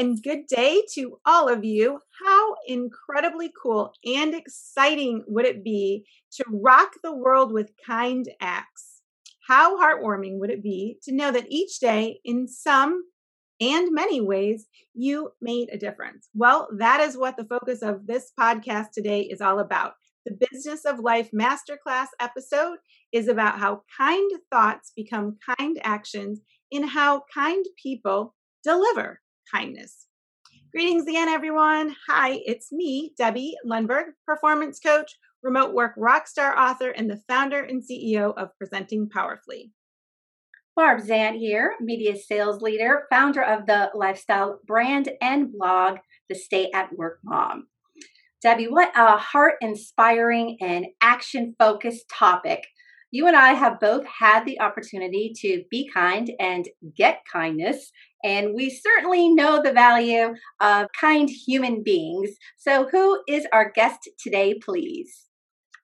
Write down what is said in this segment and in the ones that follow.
and good day to all of you. How incredibly cool and exciting would it be to rock the world with kind acts? How heartwarming would it be to know that each day, in some and many ways, you made a difference? Well, that is what the focus of this podcast today is all about. The Business of Life Masterclass episode is about how kind thoughts become kind actions and how kind people deliver kindness. Greetings again, everyone. Hi, it's me, Debbie Lundberg, performance coach, remote work rockstar author, and the founder and CEO of Presenting Powerfully. Barb Zant here, media sales leader, founder of the lifestyle brand and blog, The Stay at Work Mom. Debbie, what a heart inspiring and action focused topic. You and I have both had the opportunity to be kind and get kindness, and we certainly know the value of kind human beings. So, who is our guest today, please?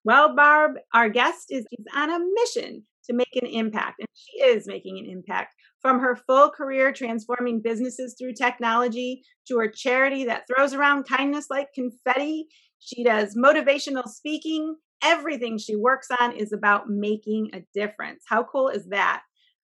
Well, Barb, our guest is on a mission to make an impact, and she is making an impact. From her full career transforming businesses through technology to her charity that throws around kindness like confetti, she does motivational speaking. Everything she works on is about making a difference. How cool is that?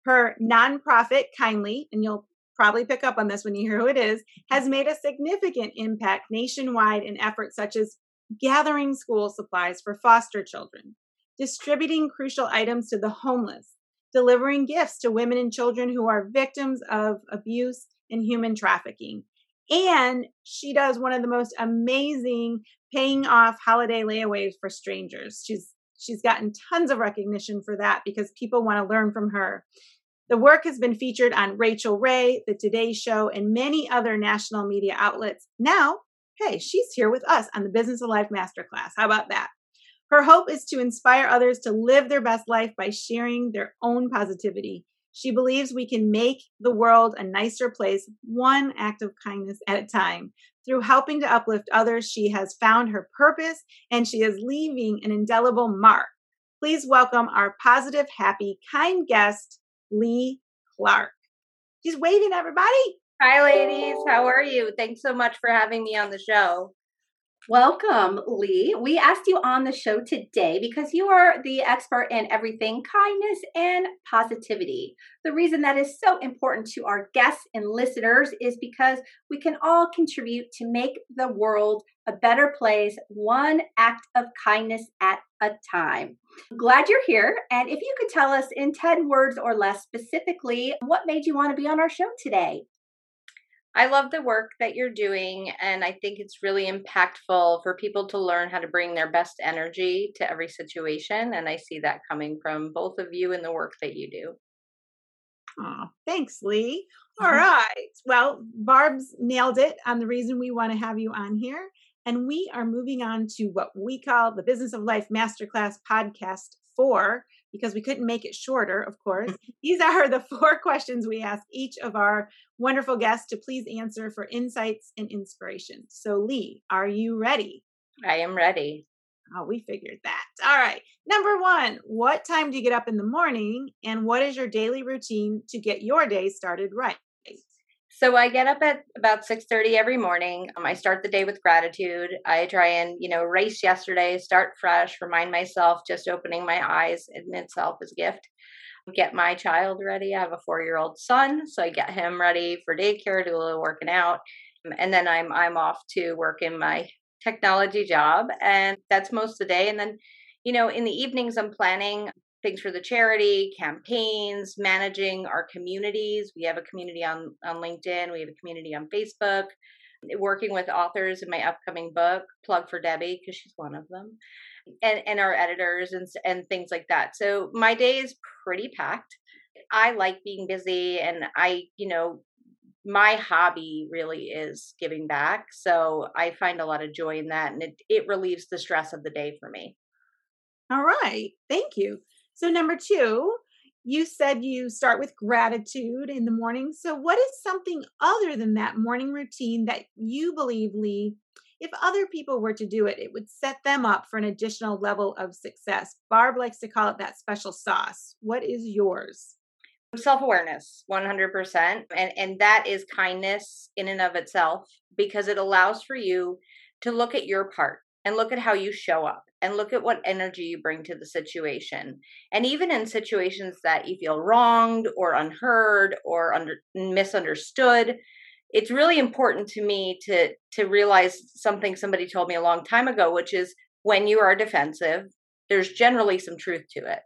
Her nonprofit, Kindly, and you'll probably pick up on this when you hear who it is, has made a significant impact nationwide in efforts such as gathering school supplies for foster children, distributing crucial items to the homeless, delivering gifts to women and children who are victims of abuse and human trafficking. And she does one of the most amazing paying off holiday layaways for strangers. She's she's gotten tons of recognition for that because people want to learn from her. The work has been featured on Rachael Ray, The Today Show, and many other national media outlets. Now, hey, she's here with us on the Business of Life Masterclass. How about that? Her hope is to inspire others to live their best life by sharing their own positivity. She believes we can make the world a nicer place, one act of kindness at a time. Through helping to uplift others, she has found her purpose and she is leaving an indelible mark. Please welcome our positive, happy, kind guest, Leigh Clark. She's waving, everybody. Hi, ladies. How are you? Thanks so much for having me on the show. Welcome, Leigh. We asked you on the show today because you are the expert in everything kindness and positivity. The reason that is so important to our guests and listeners is because we can all contribute to make the world a better place, one act of kindness at a time. Glad you're here. And if you could tell us in 10 words or less specifically, what made you want to be on our show today? I love the work that you're doing, and I think it's really impactful for people to learn how to bring their best energy to every situation. And I see that coming from both of you in the work that you do. Oh, thanks, Leigh. All mm-hmm. right. Well, Barb's nailed it on the reason we want to have you on here. And we are moving on to what we call the Business of Life Masterclass Podcast 4 because we couldn't make it shorter, of course. Mm-hmm. These are the four questions we ask each of our wonderful guests to please answer for insights and inspiration. So, Leigh, are you ready? I am ready. Oh, we figured that. All right. Number one, what time do you get up in the morning and what is your daily routine to get your day started right? So I get up at about 6:30 every morning. Um, I start the day with gratitude. I try and, you know, race yesterday, start fresh, remind myself just opening my eyes in itself is a gift. Get my child ready. I have a 4-year-old son, so I get him ready for daycare, do a little working out, um, and then I'm I'm off to work in my technology job and that's most of the day and then you know in the evenings i'm planning things for the charity, campaigns, managing our communities. We have a community on, on LinkedIn, we have a community on Facebook, working with authors in my upcoming book, plug for Debbie, because she's one of them, and, and our editors and, and things like that. So my day is pretty packed. I like being busy and I, you know, my hobby really is giving back. So I find a lot of joy in that and it, it relieves the stress of the day for me. All right. Thank you. So, number two, you said you start with gratitude in the morning. So, what is something other than that morning routine that you believe, Leigh, if other people were to do it, it would set them up for an additional level of success? Barb likes to call it that special sauce. What is yours? self-awareness 100% and and that is kindness in and of itself because it allows for you to look at your part and look at how you show up and look at what energy you bring to the situation. And even in situations that you feel wronged or unheard or under misunderstood it's really important to me to to realize something somebody told me a long time ago which is when you are defensive there's generally some truth to it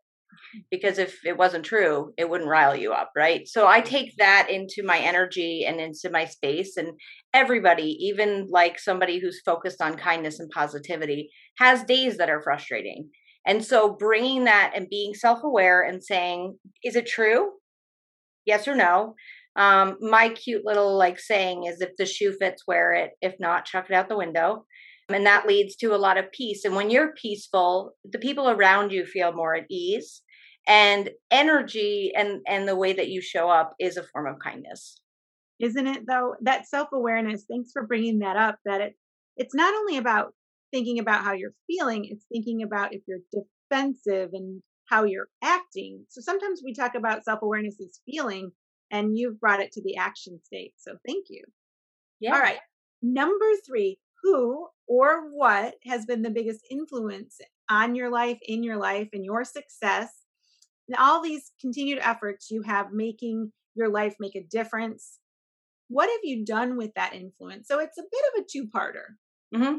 because if it wasn't true, it wouldn't rile you up, right? So I take that into my energy and into my space. And everybody, even like somebody who's focused on kindness and positivity, has days that are frustrating. And so bringing that and being self aware and saying, is it true? Yes or no? Um, my cute little like saying is if the shoe fits, wear it. If not, chuck it out the window and that leads to a lot of peace and when you're peaceful the people around you feel more at ease and energy and and the way that you show up is a form of kindness. Isn't it though? That self-awareness thanks for bringing that up that it it's not only about thinking about how you're feeling it's thinking about if you're defensive and how you're acting. So sometimes we talk about self-awareness as feeling and you've brought it to the action state so thank you. Yeah. all right number three who or what has been the biggest influence on your life in your life and your success and all these continued efforts you have making your life make a difference what have you done with that influence so it's a bit of a two-parter mm-hmm.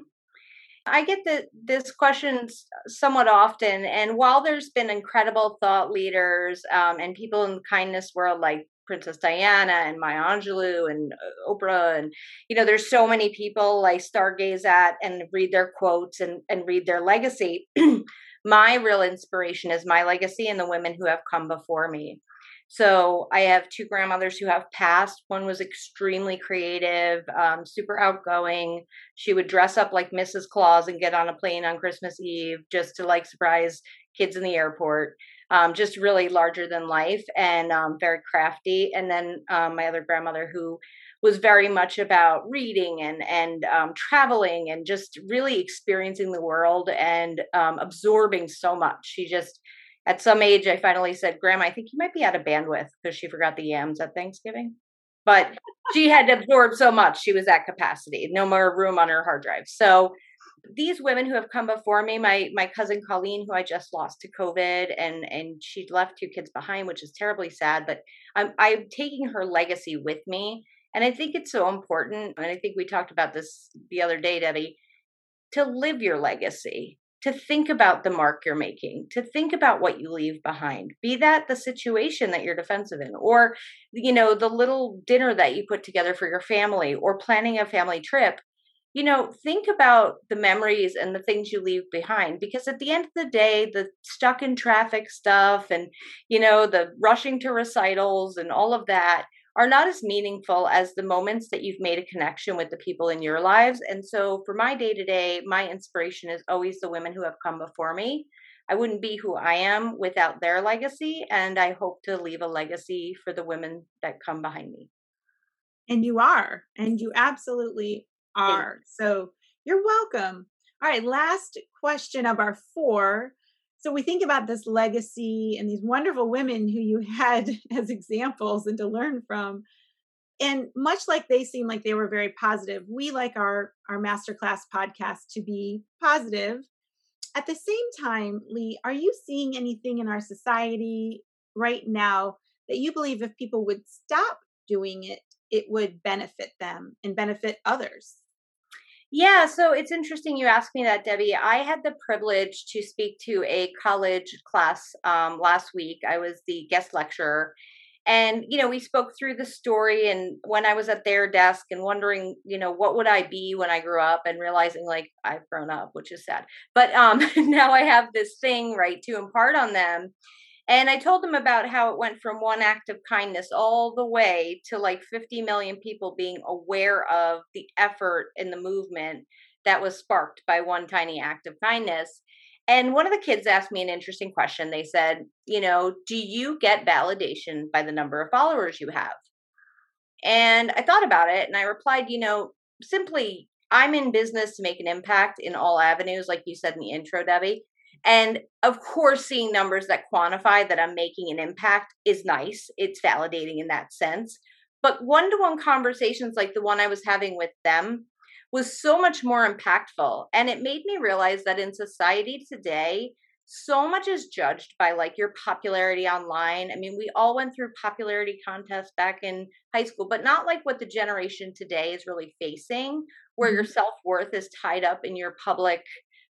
I get the, this question somewhat often, and while there's been incredible thought leaders um, and people in the kindness world like Princess Diana and Maya Angelou and uh, Oprah, and you know, there's so many people I stargaze at and read their quotes and and read their legacy. my real inspiration is my legacy and the women who have come before me. So I have two grandmothers who have passed. One was extremely creative, um, super outgoing. She would dress up like Mrs. Claus and get on a plane on Christmas Eve just to like surprise kids in the airport. Um, just really larger than life and um, very crafty. And then um, my other grandmother who was very much about reading and and um, traveling and just really experiencing the world and um, absorbing so much. She just at some age, I finally said, "Grandma, I think you might be out of bandwidth because she forgot the yams at Thanksgiving." But she had absorbed so much; she was at capacity. No more room on her hard drive. So these women who have come before me, my my cousin Colleen, who I just lost to COVID, and and she left two kids behind, which is terribly sad. But I'm I'm taking her legacy with me and I think it's so important. And I think we talked about this the other day, Debbie, to live your legacy, to think about the mark you're making, to think about what you leave behind. Be that the situation that you're defensive in, or, you know, the little dinner that you put together for your family, or planning a family trip. You know, think about the memories and the things you leave behind because at the end of the day, the stuck in traffic stuff and, you know, the rushing to recitals and all of that are not as meaningful as the moments that you've made a connection with the people in your lives. And so for my day to day, my inspiration is always the women who have come before me. I wouldn't be who I am without their legacy. And I hope to leave a legacy for the women that come behind me. And you are, and you absolutely are. So you're welcome. All right, last question of our four so we think about this legacy and these wonderful women who you had as examples and to learn from and much like they seem like they were very positive we like our our masterclass podcast to be positive at the same time leigh are you seeing anything in our society right now that you believe if people would stop doing it it would benefit them and benefit others yeah, so it's interesting you asked me that, Debbie. I had the privilege to speak to a college class um, last week. I was the guest lecturer. And, you know, we spoke through the story and when I was at their desk and wondering, you know, what would I be when I grew up and realizing like I've grown up, which is sad. But um, now I have this thing, right, to impart on them. And I told them about how it went from one act of kindness all the way to like 50 million people being aware of the effort in the movement that was sparked by one tiny act of kindness. And one of the kids asked me an interesting question. They said, You know, do you get validation by the number of followers you have? And I thought about it and I replied, You know, simply, I'm in business to make an impact in all avenues, like you said in the intro, Debbie. And of course, seeing numbers that quantify that I'm making an impact is nice. It's validating in that sense. But one to one conversations like the one I was having with them was so much more impactful. And it made me realize that in society today, so much is judged by like your popularity online. I mean, we all went through popularity contests back in high school, but not like what the generation today is really facing, where mm-hmm. your self worth is tied up in your public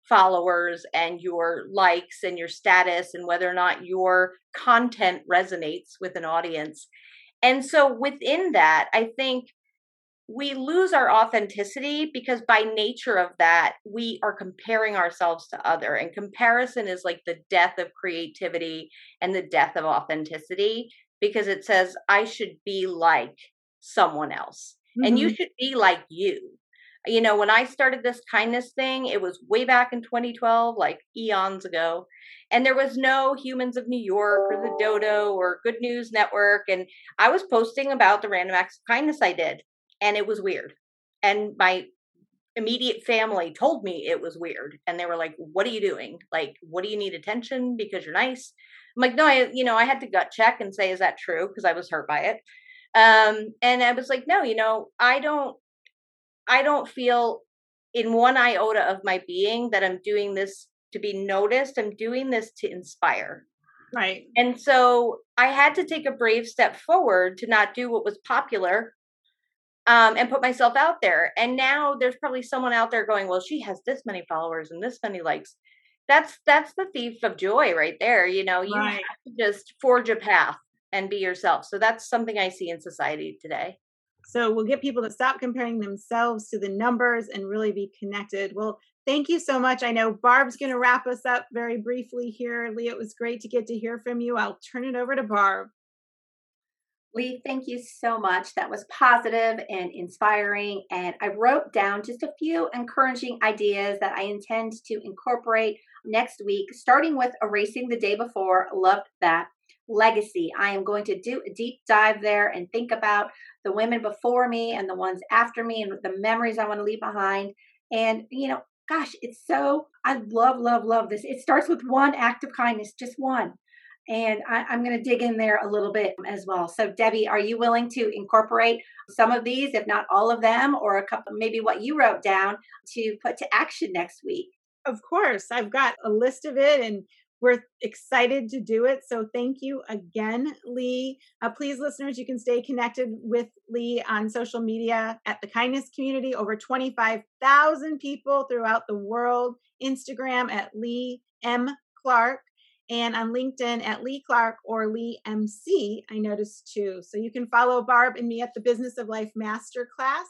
followers and your likes and your status and whether or not your content resonates with an audience. And so within that, I think we lose our authenticity because by nature of that we are comparing ourselves to other and comparison is like the death of creativity and the death of authenticity because it says i should be like someone else mm-hmm. and you mm-hmm. should be like you you know when i started this kindness thing it was way back in 2012 like eons ago and there was no humans of new york or the dodo or good news network and i was posting about the random acts of kindness i did and it was weird. And my immediate family told me it was weird and they were like what are you doing? Like what do you need attention because you're nice? I'm like no i you know i had to gut check and say is that true? Because i was hurt by it. Um and i was like no you know i don't i don't feel in one iota of my being that i'm doing this to be noticed i'm doing this to inspire right and so i had to take a brave step forward to not do what was popular um, and put myself out there. And now there's probably someone out there going, well, she has this many followers and this many likes. That's that's the thief of joy right there. You know, you right. have to just forge a path and be yourself. So that's something I see in society today. So we'll get people to stop comparing themselves to the numbers and really be connected. Well, thank you so much. I know Barb's going to wrap us up very briefly here. Leah, it was great to get to hear from you. I'll turn it over to Barb. Leigh, thank you so much. That was positive and inspiring. And I wrote down just a few encouraging ideas that I intend to incorporate next week, starting with erasing the day before. Loved that. Legacy. I am going to do a deep dive there and think about the women before me and the ones after me and the memories I want to leave behind. And, you know, gosh, it's so, I love, love, love this. It starts with one act of kindness, just one. And I, am going to dig in there a little bit as well. So, Debbie, are you willing to incorporate some of these, if not all of them, or a couple, maybe what you wrote down to put to action next week? Of course. I've got a list of it and we're excited to do it. So thank you again, Leigh. Uh, please, listeners, you can stay connected with Leigh on social media at the Kindness Community. Over 25,000 people throughout the world. Instagram at Leigh M. Clark and on LinkedIn at Leigh Clark or Leigh MC, I noticed too. So you can follow Barb and me at the Business of Life Masterclass,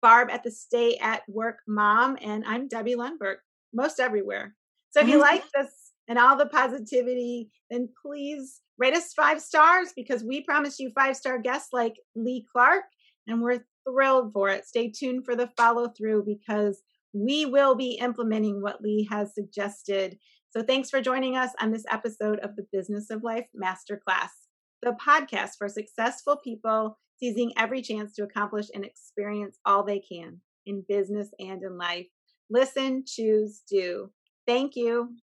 Barb at the Stay at Work Mom, and I'm Debbie Lundberg, most everywhere. So if you like this and all the positivity, then please rate us five stars because we promise you five star guests like Leigh Clark, and we're thrilled for it. Stay tuned for the follow through because we will be implementing what Leigh has suggested so thanks for joining us on this episode of the Business of Life Masterclass, the podcast for successful people seizing every chance to accomplish and experience all they can in business and in life. Listen, choose, do. Thank you.